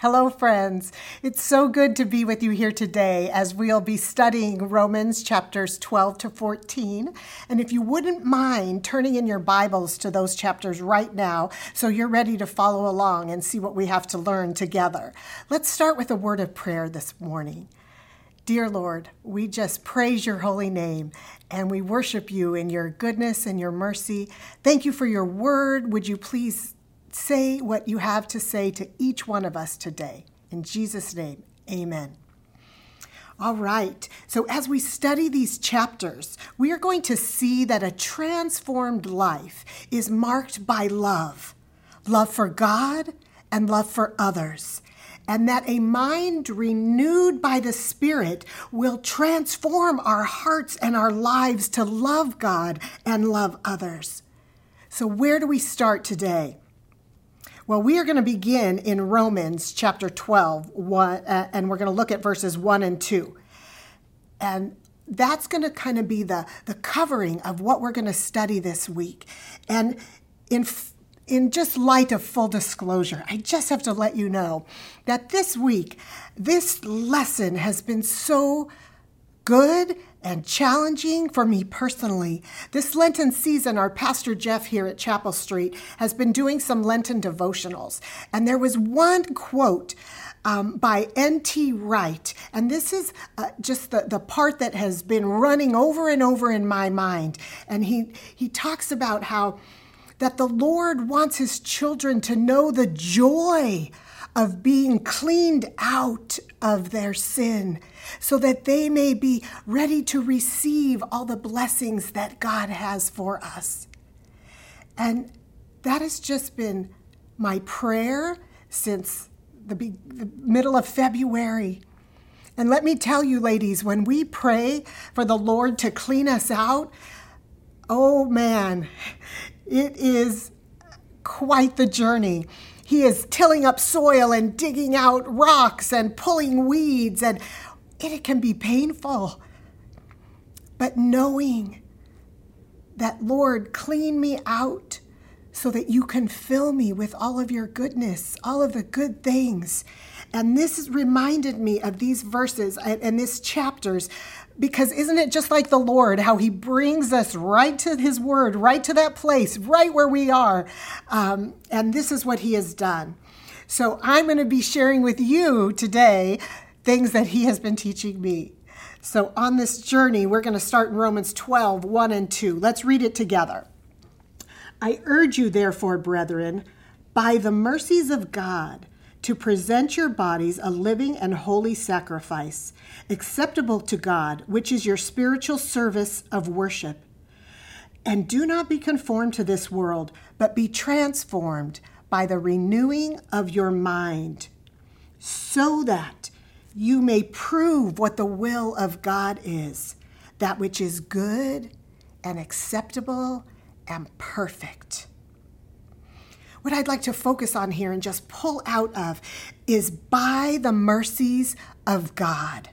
Hello, friends. It's so good to be with you here today as we'll be studying Romans chapters 12 to 14. And if you wouldn't mind turning in your Bibles to those chapters right now so you're ready to follow along and see what we have to learn together, let's start with a word of prayer this morning. Dear Lord, we just praise your holy name and we worship you in your goodness and your mercy. Thank you for your word. Would you please say what you have to say to each one of us today. In Jesus' name, amen. All right, so as we study these chapters, we are going to see that a transformed life is marked by love love for God and love for others. And that a mind renewed by the Spirit will transform our hearts and our lives to love God and love others. So, where do we start today? Well, we are going to begin in Romans chapter 12, one, uh, and we're going to look at verses 1 and 2. And that's going to kind of be the, the covering of what we're going to study this week. And in, in just light of full disclosure, I just have to let you know that this week, this lesson has been so good and challenging for me personally. This Lenten season, our Pastor Jeff here at Chapel Street has been doing some Lenten devotionals. And there was one quote um, by N.T. Wright. And this is uh, just the, the part that has been running over and over in my mind. And he, he talks about how that the Lord wants his children to know the joy of being cleaned out of their sin so that they may be ready to receive all the blessings that God has for us. And that has just been my prayer since the, be- the middle of February. And let me tell you, ladies, when we pray for the Lord to clean us out, oh man, it is quite the journey. He is tilling up soil and digging out rocks and pulling weeds, and it can be painful. But knowing that, Lord, clean me out so that you can fill me with all of your goodness, all of the good things. And this reminded me of these verses and, and this chapters because isn't it just like the Lord, how He brings us right to His Word, right to that place, right where we are? Um, and this is what He has done. So I'm going to be sharing with you today things that He has been teaching me. So on this journey, we're going to start in Romans 12, 1 and 2. Let's read it together. I urge you, therefore, brethren, by the mercies of God, to present your bodies a living and holy sacrifice, acceptable to God, which is your spiritual service of worship. And do not be conformed to this world, but be transformed by the renewing of your mind, so that you may prove what the will of God is, that which is good and acceptable and perfect what I'd like to focus on here and just pull out of is by the mercies of God.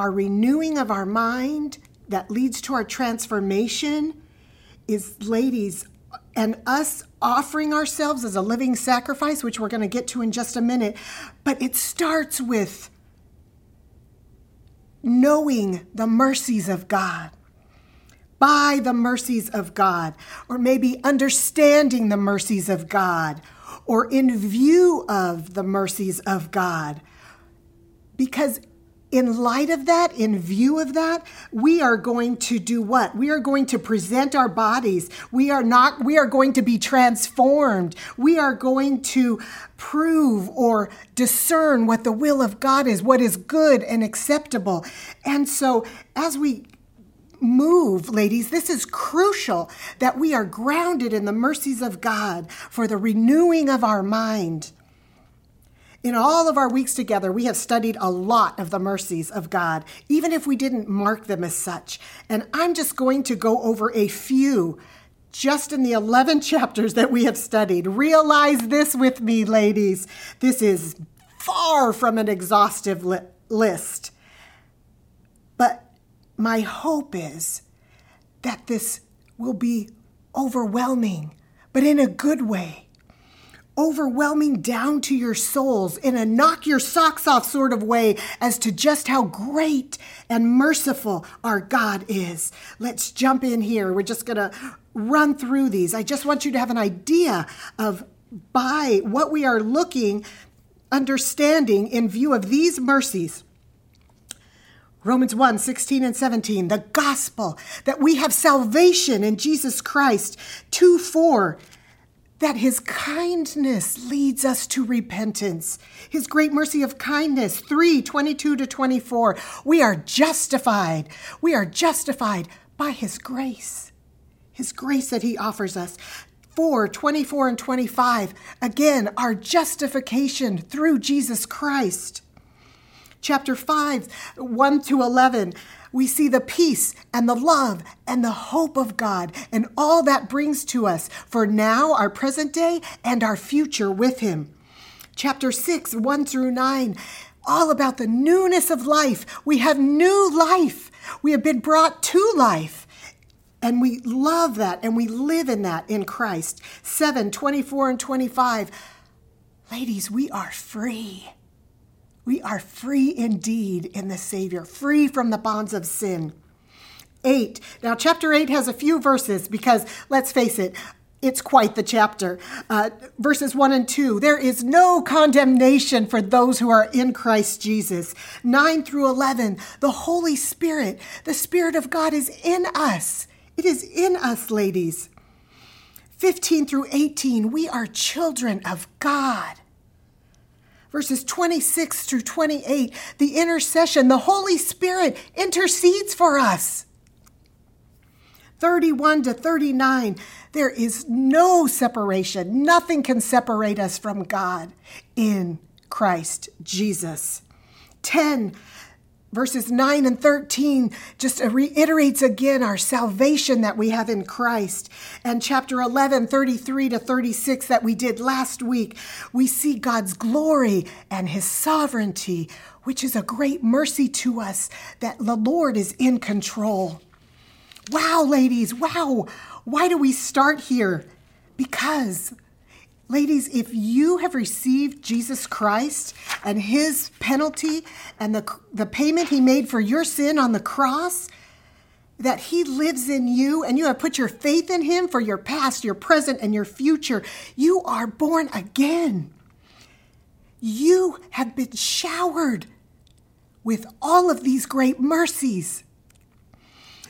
Our renewing of our mind that leads to our transformation is, ladies, and us offering ourselves as a living sacrifice, which we're going to get to in just a minute. But it starts with knowing the mercies of God by the mercies of God, or maybe understanding the mercies of God, or in view of the mercies of God. Because in light of that, in view of that, we are going to do what? We are going to present our bodies. We are not, we are going to be transformed. We are going to prove or discern what the will of God is, what is good and acceptable. And so as we move, ladies. This is crucial that we are grounded in the mercies of God for the renewing of our mind. In all of our weeks together, we have studied a lot of the mercies of God, even if we didn't mark them as such. And I'm just going to go over a few just in the 11 chapters that we have studied. Realize this with me, ladies. This is far from an exhaustive li- list. But my hope is that this will be overwhelming, but in a good way. Overwhelming down to your souls in a knock your socks off sort of way as to just how great and merciful our God is. Let's jump in here. We're just going to run through these. I just want you to have an idea of by what we are looking, understanding in view of these mercies. Romans 1 16 and 17, the gospel that we have salvation in Jesus Christ. 2 4, that his kindness leads us to repentance. His great mercy of kindness. 3 22 to 24. We are justified. We are justified by his grace. His grace that he offers us. 4 24 and 25. Again, our justification through Jesus Christ. Chapter 5 1 to 11 we see the peace and the love and the hope of God and all that brings to us for now, our present day, and our future with Him. Chapter 6, 1 through 9, all about the newness of life. We have new life. We have been brought to life. And we love that and we live in that in Christ. 7, 24, and 25. Ladies, we are free. We are free indeed in the Savior, free from the bonds of sin. 8. Now, chapter 8 has a few verses because, let's face it, it's quite the chapter. Uh, verses 1 and 2 there is no condemnation for those who are in Christ Jesus. 9 through 11 the Holy Spirit, the Spirit of God is in us. It is in us, ladies. 15 through 18 we are children of God verses 26 through 28, the intercession, the Holy Spirit intercedes for us. 31 to 39, there is no separation. Nothing can separate us from God in Christ Jesus. 10 verses 9 and 13 just reiterates again our salvation that we have in Christ. And chapter 11, 33 to 36 that we did last week, we see God's glory and his sovereignty, which is a great mercy to us that the Lord is in control. Wow, ladies, wow. Why do we start here? Because Ladies, if you have received Jesus Christ and his penalty and the, the payment he made for your sin on the cross, that he lives in you and you have put your faith in him for your past, your present, and your future, you are born again. You have been showered with all of these great mercies.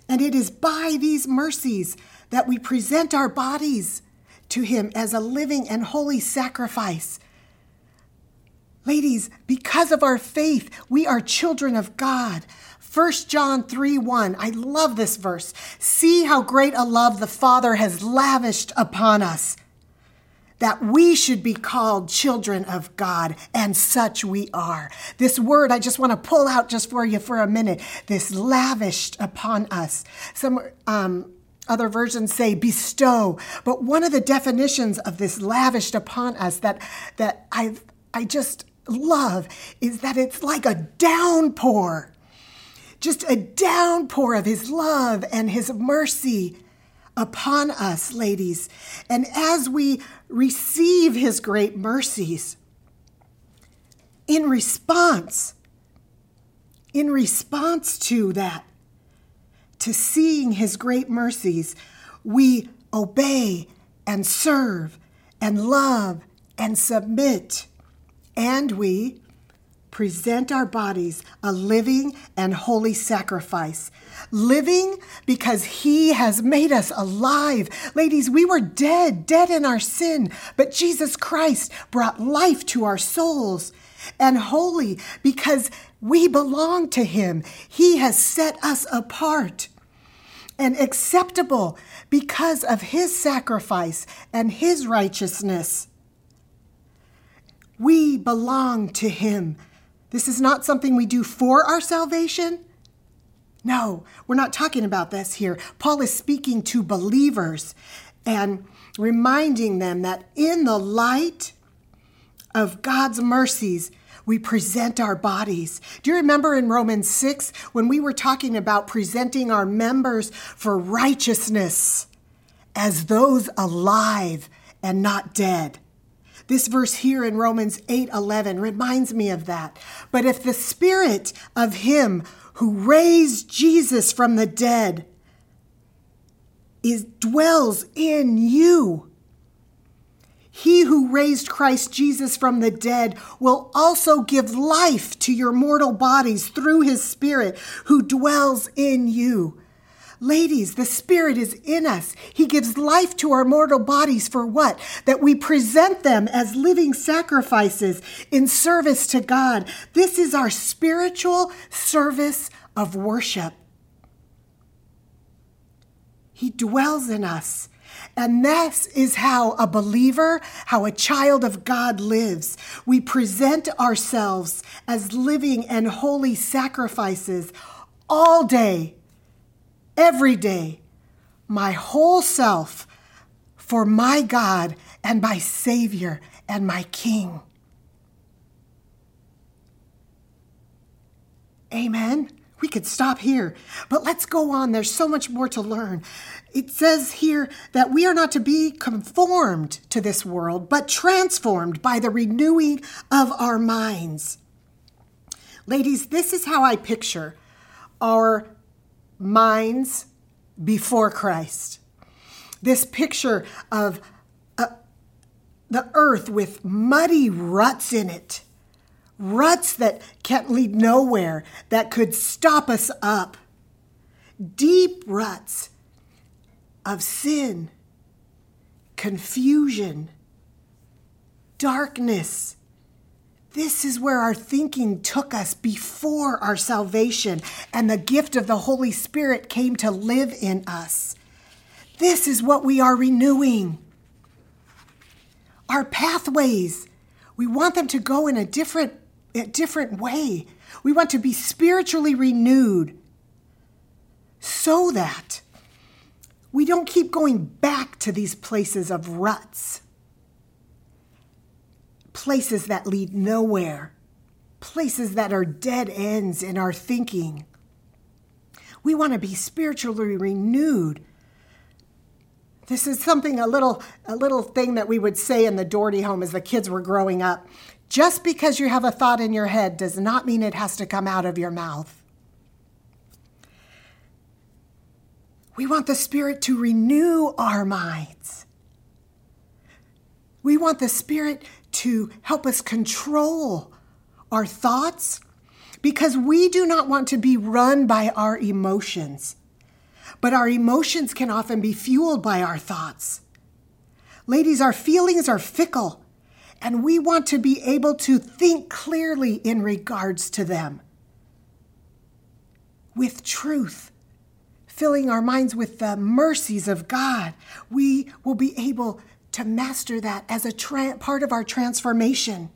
And it is by these mercies that we present our bodies to Him as a living and holy sacrifice. Ladies, because of our faith, we are children of God. 1 John 3 1. I love this verse. See how great a love the Father has lavished upon us, that we should be called children of God, and such we are. This word I just want to pull out just for you for a minute. This lavished upon us. Some um, other versions say bestow. But one of the definitions of this lavished upon us that, that I, I just love is that it's like a downpour. Just a downpour of his love and his mercy upon us, ladies. And as we receive his great mercies, in response, in response to that, to seeing his great mercies, we obey and serve and love and submit. And we present our bodies a living and holy sacrifice. Living because He has made us alive. Ladies, we were dead, dead in our sin, but Jesus Christ brought life to our souls. And holy because we belong to Him. He has set us apart and acceptable because of his sacrifice and his righteousness. We belong to him. This is not something we do for our salvation. No, we're not talking about this here. Paul is speaking to believers and reminding them that in the light of God's mercies, we present our bodies. Do you remember in Romans 6 when we were talking about presenting our members for righteousness as those alive and not dead? This verse here in Romans 8:11 reminds me of that. But if the spirit of him who raised Jesus from the dead is dwells in you, he who raised Christ Jesus from the dead will also give life to your mortal bodies through his Spirit who dwells in you. Ladies, the Spirit is in us. He gives life to our mortal bodies for what? That we present them as living sacrifices in service to God. This is our spiritual service of worship. He dwells in us. And this is how a believer, how a child of God lives. We present ourselves as living and holy sacrifices all day, every day, my whole self for my God and my Savior and my King. Amen. We could stop here, but let's go on. There's so much more to learn. It says here that we are not to be conformed to this world, but transformed by the renewing of our minds. Ladies, this is how I picture our minds before Christ. This picture of uh, the earth with muddy ruts in it ruts that can't lead nowhere, that could stop us up, deep ruts of sin, confusion, darkness. This is where our thinking took us before our salvation and the gift of the Holy Spirit came to live in us. This is what we are renewing. Our pathways, we want them to go in a different a different way. We want to be spiritually renewed so that we don't keep going back to these places of ruts, places that lead nowhere, places that are dead ends in our thinking. We want to be spiritually renewed. This is something a little a little thing that we would say in the Doherty home as the kids were growing up. Just because you have a thought in your head does not mean it has to come out of your mouth. We want the Spirit to renew our minds. We want the Spirit to help us control our thoughts because we do not want to be run by our emotions. But our emotions can often be fueled by our thoughts. Ladies, our feelings are fickle and we want to be able to think clearly in regards to them with truth, filling our minds with the mercies of God. We will be able to master that as a tra- part of our transformation.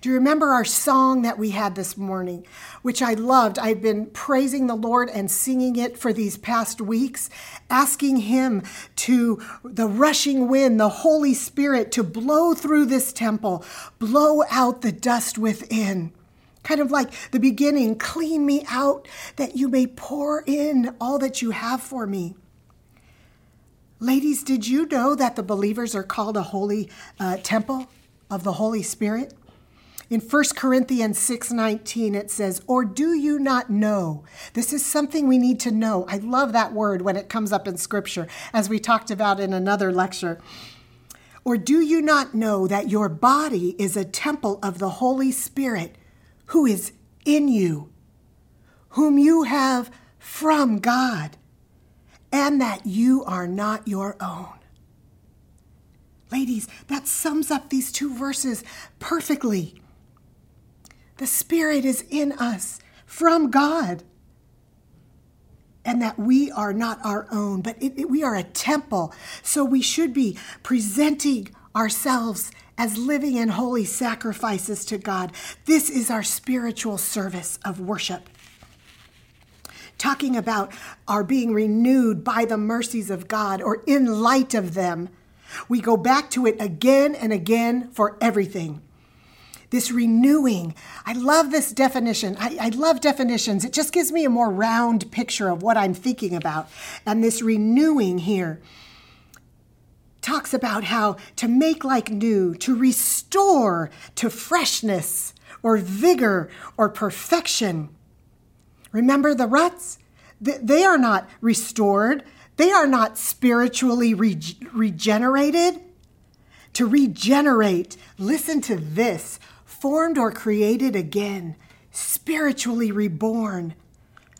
Do you remember our song that we had this morning, which I loved? I've been praising the Lord and singing it for these past weeks, asking Him to, the rushing wind, the Holy Spirit, to blow through this temple, blow out the dust within. Kind of like the beginning, clean me out that you may pour in all that you have for me. Ladies, did you know that the believers are called a holy uh, temple of the Holy Spirit? In 1 Corinthians 6:19 it says, "Or do you not know?" This is something we need to know. I love that word when it comes up in scripture as we talked about in another lecture. Or do you not know that your body is a temple of the Holy Spirit who is in you, whom you have from God, and that you are not your own? Ladies, that sums up these two verses perfectly. The Spirit is in us from God. And that we are not our own, but it, it, we are a temple. So we should be presenting ourselves as living and holy sacrifices to God. This is our spiritual service of worship. Talking about our being renewed by the mercies of God or in light of them. We go back to it again and again for everything this renewing. I love this definition. I, I, love definitions. It just gives me a more round picture of what I'm thinking about. And this renewing here. Talks about how to make like new, to restore to freshness or vigor or perfection. Remember the ruts? They are not restored, they are not spiritually regenerated. To regenerate, listen to this formed or created again, spiritually reborn,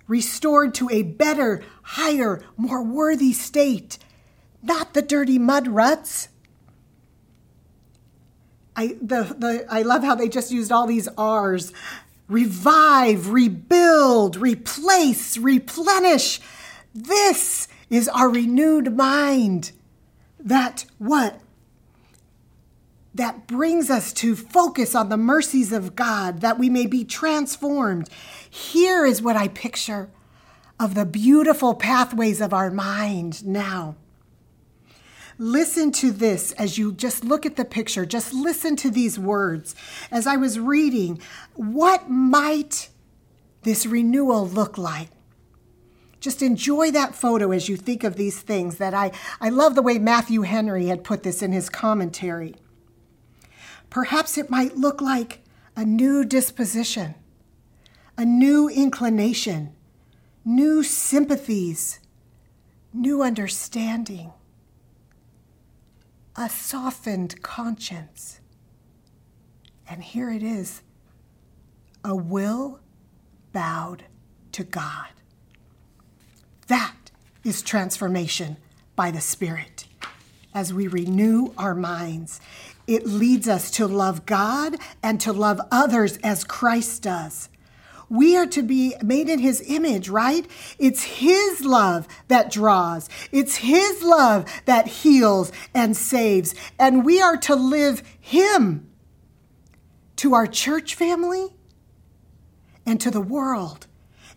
restored to a better, higher, more worthy state, not the dirty mud ruts. I, the, the, I love how they just used all these R's revive, rebuild, replace, replenish. This is our renewed mind. That what? That brings us to focus on the mercies of God, that we may be transformed. Here is what I picture of the beautiful pathways of our mind now. Listen to this as you just look at the picture. Just listen to these words. As I was reading, what might this renewal look like? Just enjoy that photo as you think of these things that I, I love the way Matthew Henry had put this in his commentary. Perhaps it might look like a new disposition, a new inclination, new sympathies, new understanding a softened conscience. And here it is a will bowed to God. That is transformation by the Spirit. As we renew our minds, it leads us to love God and to love others as Christ does. We are to be made in his image, right? It's his love that draws. It's his love that heals and saves. And we are to live him to our church family and to the world.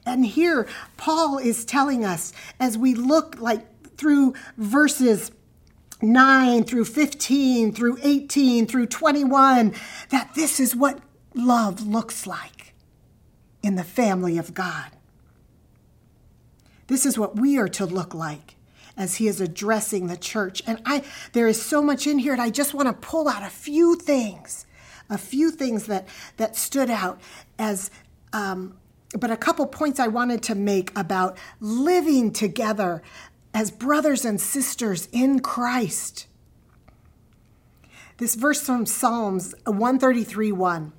And here, Paul is telling us as we look like through verses 9 through 15 through 18 through 21 that this is what love looks like in the family of God. This is what we are to look like as he is addressing the church. And I there is so much in here and I just want to pull out a few things, a few things that that stood out as um, but a couple points I wanted to make about living together as brothers and sisters in Christ. This verse from Psalms 133 1.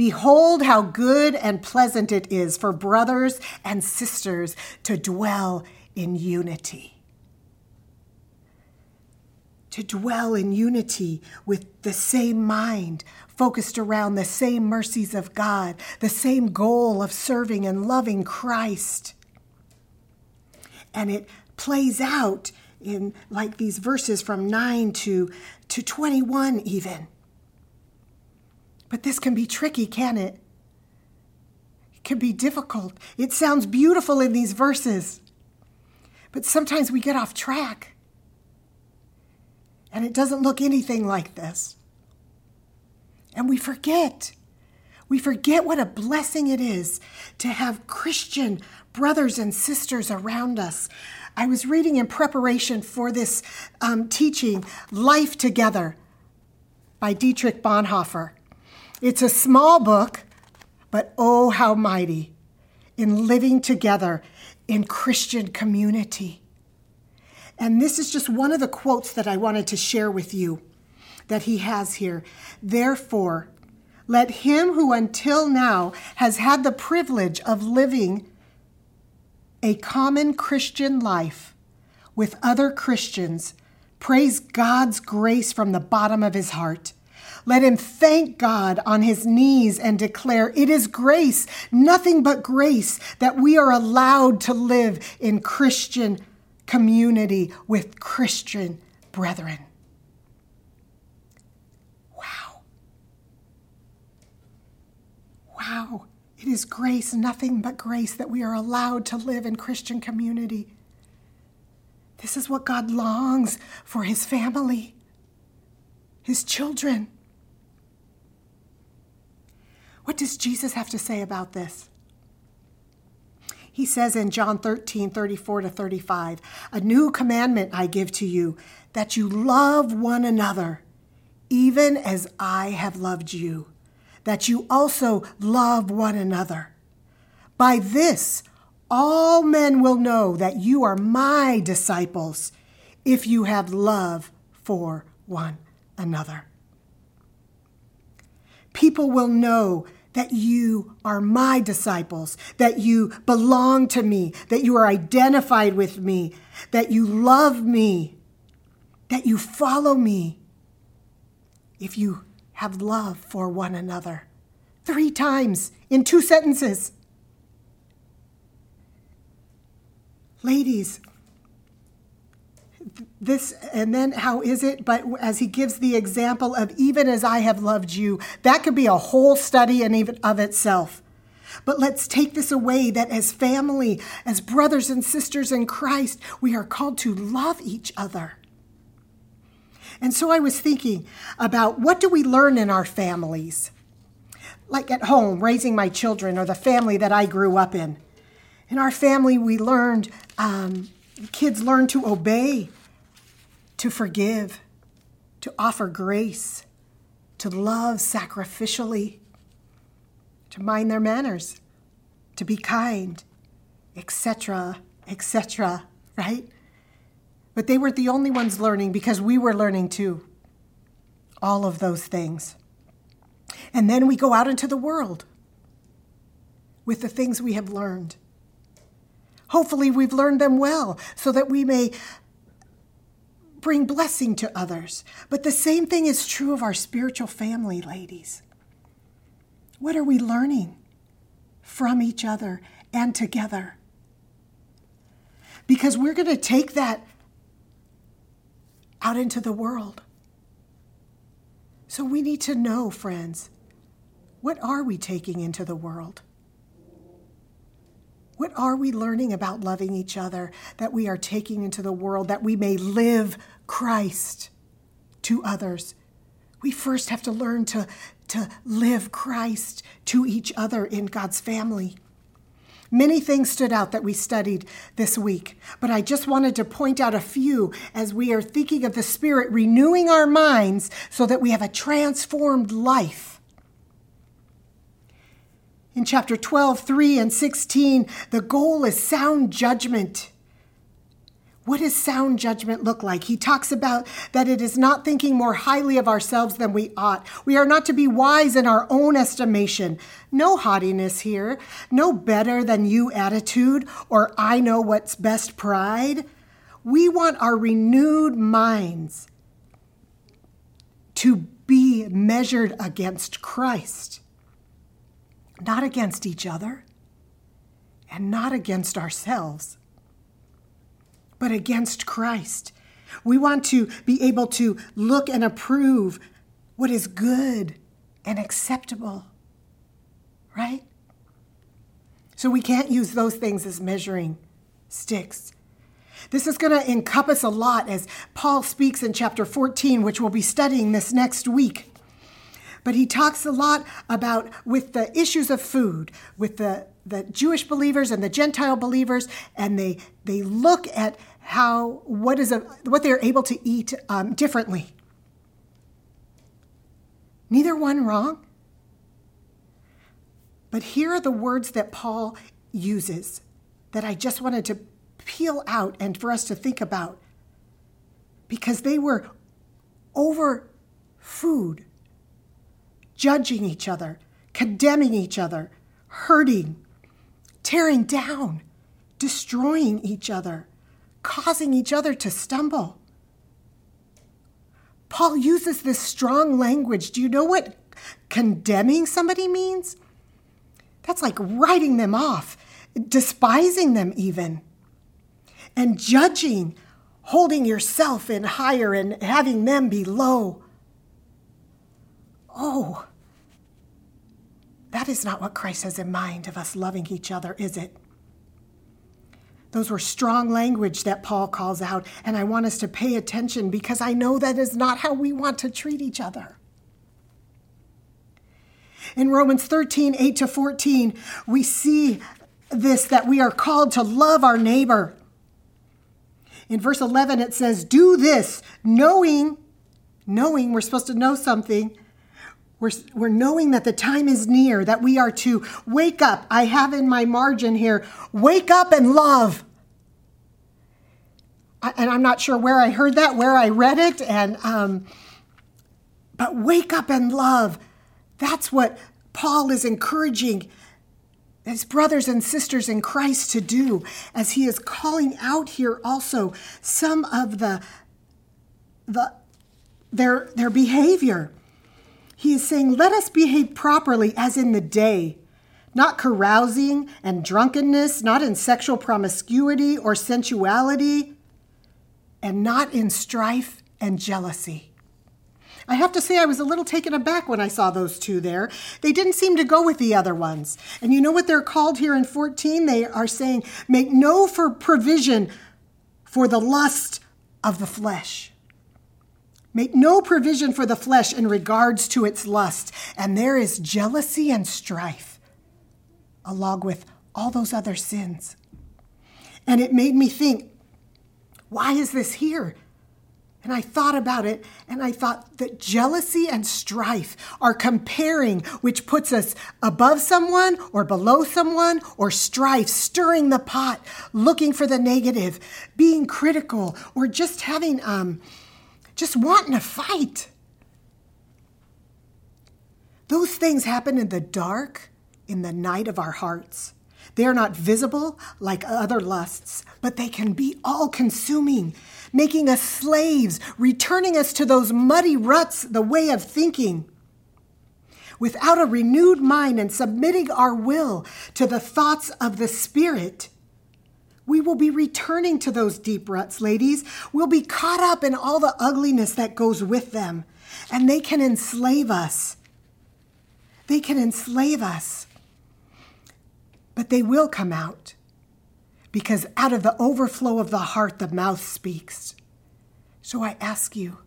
Behold, how good and pleasant it is for brothers and sisters to dwell in unity. To dwell in unity with the same mind, focused around the same mercies of God, the same goal of serving and loving Christ. And it plays out in like these verses from 9 to, to 21 even but this can be tricky, can it? It can be difficult. It sounds beautiful in these verses, but sometimes we get off track. And it doesn't look anything like this. And we forget. We forget what a blessing it is to have Christian brothers and sisters around us. I was reading in preparation for this um, teaching, Life Together by Dietrich Bonhoeffer. It's a small book, but oh, how mighty in living together in Christian community. And this is just one of the quotes that I wanted to share with you that he has here. Therefore, let him who until now has had the privilege of living a common Christian life with other Christians praise God's grace from the bottom of his heart let him thank God on his knees and declare, It is grace, nothing but grace, that we are allowed to live in Christian community with Christian brethren. Wow. Wow. It is grace, nothing but grace, that we are allowed to live in Christian community. This is what God longs for his family, his children. What does Jesus have to say about this? He says in John 13, 34 to 35, A new commandment I give to you, that you love one another, even as I have loved you, that you also love one another. By this, all men will know that you are my disciples if you have love for one another. People will know that you are my disciples, that you belong to me, that you are identified with me, that you love me, that you follow me, if you have love for one another. Three times in two sentences. Ladies, this and then how is it? But as he gives the example of even as i have loved you that could be a whole study in even of itself. But let's take this away that as family as brothers and sisters in christ we are called to love each other. And so i was thinking about what do we learn in our families? Like at home raising my children or the family that i grew up in. In our family we learned um, kids learn to obey to forgive, to offer grace, to love sacrificially, to mind their manners, to be kind, etc., etc., right? But they weren't the only ones learning because we were learning too. All of those things. And then we go out into the world with the things we have learned. Hopefully, we've learned them well so that we may bring blessing to others. But the same thing is true of our spiritual family, ladies. What are we learning from each other and together? Because we're going to take that out into the world. So we need to know, friends, what are we taking into the world? What are we learning about loving each other that we are taking into the world that we may live Christ to others? We first have to learn to, to live Christ to each other in God's family. Many things stood out that we studied this week, but I just wanted to point out a few as we are thinking of the Spirit renewing our minds so that we have a transformed life in chapter 12, 3 and 16, the goal is sound judgment. What does sound judgment look like? He talks about that it is not thinking more highly of ourselves than we ought. We are not to be wise in our own estimation. No haughtiness here, no better than you attitude or I know what's best pride. We want our renewed minds to be measured against Christ not against each other and not against ourselves, but against Christ. We want to be able to look and approve what is good and acceptable, right? So we can't use those things as measuring sticks. This is going to encompass a lot as Paul speaks in chapter 14, which we'll be studying this next week. But he talks a lot about with the issues of food, with the, the Jewish believers and the Gentile believers, and they they look at how what is a, what they're able to eat um, differently. Neither one wrong. But here are the words that Paul uses that I just wanted to peel out and for us to think about because they were over food judging each other, condemning each other, hurting, tearing down, destroying each other, causing each other to stumble. Paul uses this strong language. Do you know what condemning somebody means? That's like writing them off, despising them, even. And judging, holding yourself in higher and having them be low. Oh, that is not what Christ has in mind of us loving each other, is it? Those were strong language that Paul calls out, and I want us to pay attention because I know that is not how we want to treat each other. In Romans 13, 8 to 14, we see this that we are called to love our neighbor. In verse 11, it says, Do this, knowing, knowing we're supposed to know something. We're, we're knowing that the time is near, that we are to wake up. I have in my margin here, wake up and love. I, and I'm not sure where I heard that, where I read it, and um, but wake up and love. That's what Paul is encouraging his brothers and sisters in Christ to do as he is calling out here also some of the the their their behavior. He is saying, "Let us behave properly as in the day, not carousing and drunkenness, not in sexual promiscuity or sensuality, and not in strife and jealousy." I have to say, I was a little taken aback when I saw those two there. They didn't seem to go with the other ones. And you know what they're called here in 14? They are saying, make no for provision for the lust of the flesh. Make no provision for the flesh in regards to its lust. And there is jealousy and strife, along with all those other sins. And it made me think, why is this here? And I thought about it and I thought that jealousy and strife are comparing, which puts us above someone or below someone, or strife, stirring the pot, looking for the negative, being critical, or just having, um, just wanting to fight. Those things happen in the dark, in the night of our hearts. They are not visible like other lusts, but they can be all consuming, making us slaves, returning us to those muddy ruts, the way of thinking. Without a renewed mind and submitting our will to the thoughts of the Spirit, we will be returning to those deep ruts, ladies. We'll be caught up in all the ugliness that goes with them, and they can enslave us. They can enslave us but they will come out because out of the overflow of the heart, the mouth speaks. So I ask you,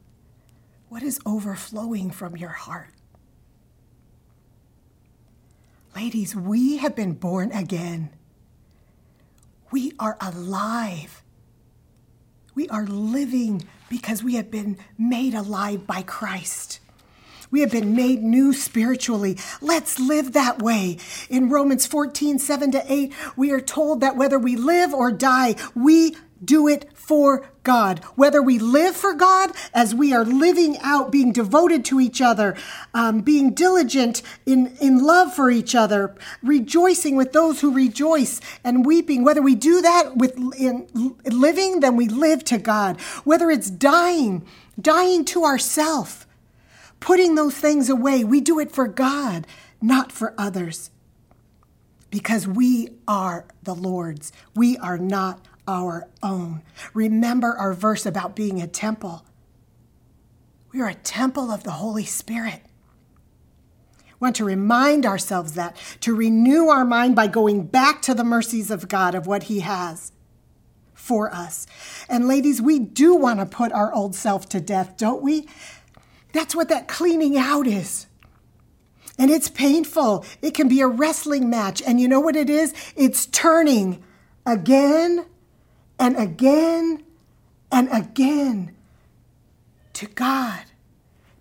what is overflowing from your heart? Ladies, we have been born again. We are alive. We are living because we have been made alive by Christ. We have been made new spiritually. Let's live that way. In Romans 14, 7 to 8, we are told that whether we live or die, we do it for God. Whether we live for God as we are living out, being devoted to each other, um, being diligent in, in love for each other, rejoicing with those who rejoice, and weeping. Whether we do that with in living, then we live to God. Whether it's dying, dying to ourself, putting those things away. We do it for God, not for others. Because we are the Lord's. We are not our own. Remember our verse about being a temple. We are a temple of the Holy Spirit. We want to remind ourselves that, to renew our mind by going back to the mercies of God, of what He has for us. And ladies, we do want to put our old self to death, don't we? That's what that cleaning out is. And it's painful. It can be a wrestling match. And you know what it is? It's turning again and again and again to God,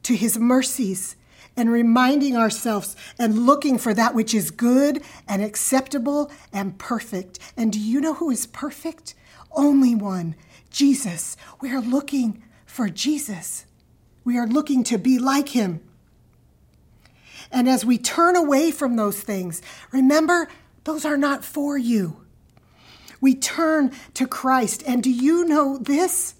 to His mercies, and reminding ourselves and looking for that which is good and acceptable and perfect. And do you know who is perfect? Only one Jesus. We are looking for Jesus. We are looking to be like him. And as we turn away from those things, remember, those are not for you. We turn to Christ. And do you know this?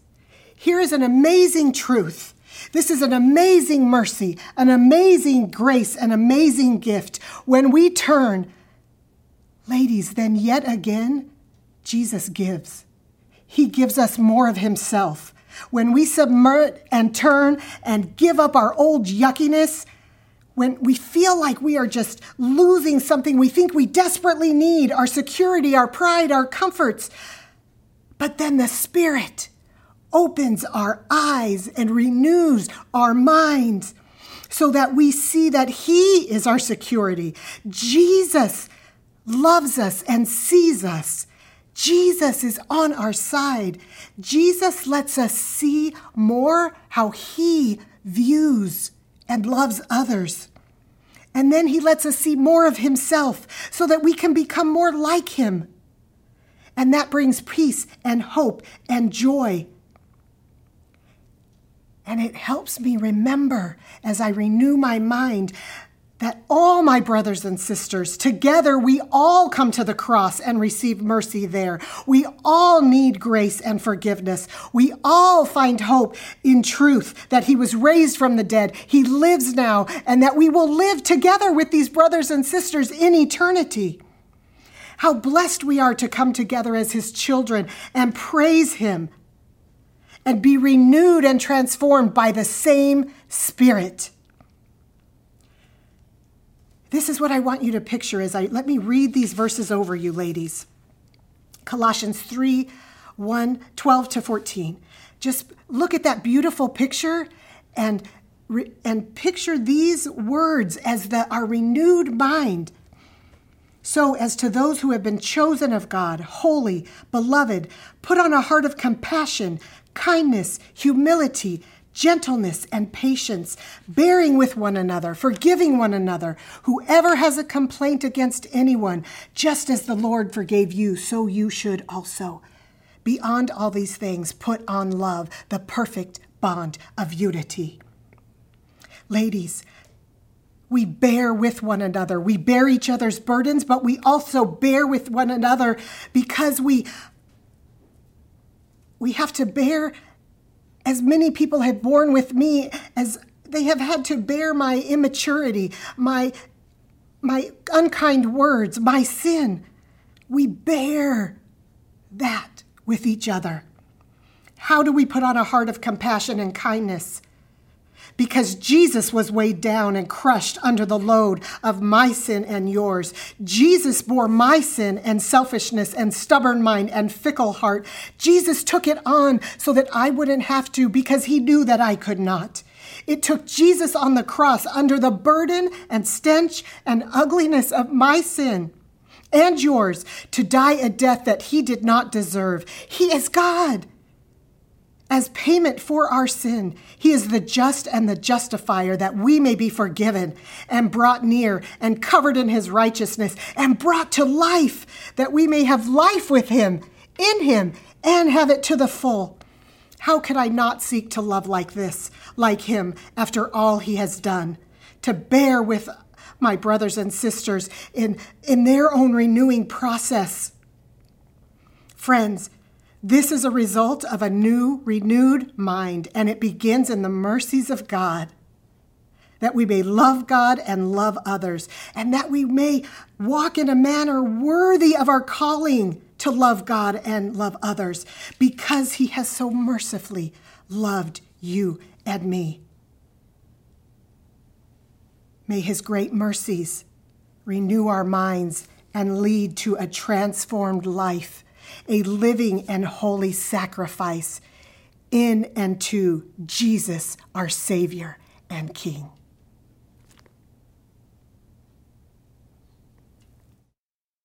Here is an amazing truth. This is an amazing mercy, an amazing grace, an amazing gift. When we turn, ladies, then yet again, Jesus gives. He gives us more of Himself. When we submit and turn and give up our old yuckiness, when we feel like we are just losing something we think we desperately need our security, our pride, our comforts. But then the Spirit opens our eyes and renews our minds so that we see that He is our security. Jesus loves us and sees us. Jesus is on our side. Jesus lets us see more how he views and loves others. And then he lets us see more of himself so that we can become more like him. And that brings peace and hope and joy. And it helps me remember as I renew my mind that all my brothers and sisters, together, we all come to the cross and receive mercy there. We all need grace and forgiveness. We all find hope in truth that He was raised from the dead. He lives now, and that we will live together with these brothers and sisters in eternity. How blessed we are to come together as His children and praise Him and be renewed and transformed by the same Spirit. This is what I want you to picture as I let me read these verses over you, ladies. Colossians 3 1, 12 to 14. Just look at that beautiful picture and, and picture these words as the, our renewed mind. So, as to those who have been chosen of God, holy, beloved, put on a heart of compassion, kindness, humility, gentleness and patience, bearing with one another, forgiving one another. Whoever has a complaint against anyone, just as the Lord forgave you, so you should also. Beyond all these things, put on love, the perfect bond of unity. Ladies, we bear with one another. We bear each other's burdens, but we also bear with one another because we we have to bear as many people have borne with me as they have had to bear my immaturity, my my unkind words, my sin. We bear that with each other. How do we put on a heart of compassion and kindness? Because Jesus was weighed down and crushed under the load of my sin and yours. Jesus bore my sin and selfishness and stubborn mind and fickle heart. Jesus took it on so that I wouldn't have to because he knew that I could not. It took Jesus on the cross under the burden and stench and ugliness of my sin and yours to die a death that he did not deserve. He is God as payment for our sin. He is the just and the justifier that we may be forgiven and brought near and covered in his righteousness and brought to life that we may have life with him, in him, and have it to the full. How could I not seek to love like this, like him, after all he has done? To bear with my brothers and sisters in, in their own renewing process. Friends, this is a result of a new, renewed mind, and it begins in the mercies of God. That we may love God and love others, and that we may walk in a manner worthy of our calling to love God and love others, because He has so mercifully loved you and me. May His great mercies renew our minds and lead to a transformed life a living and holy sacrifice in and to Jesus, our Savior and King.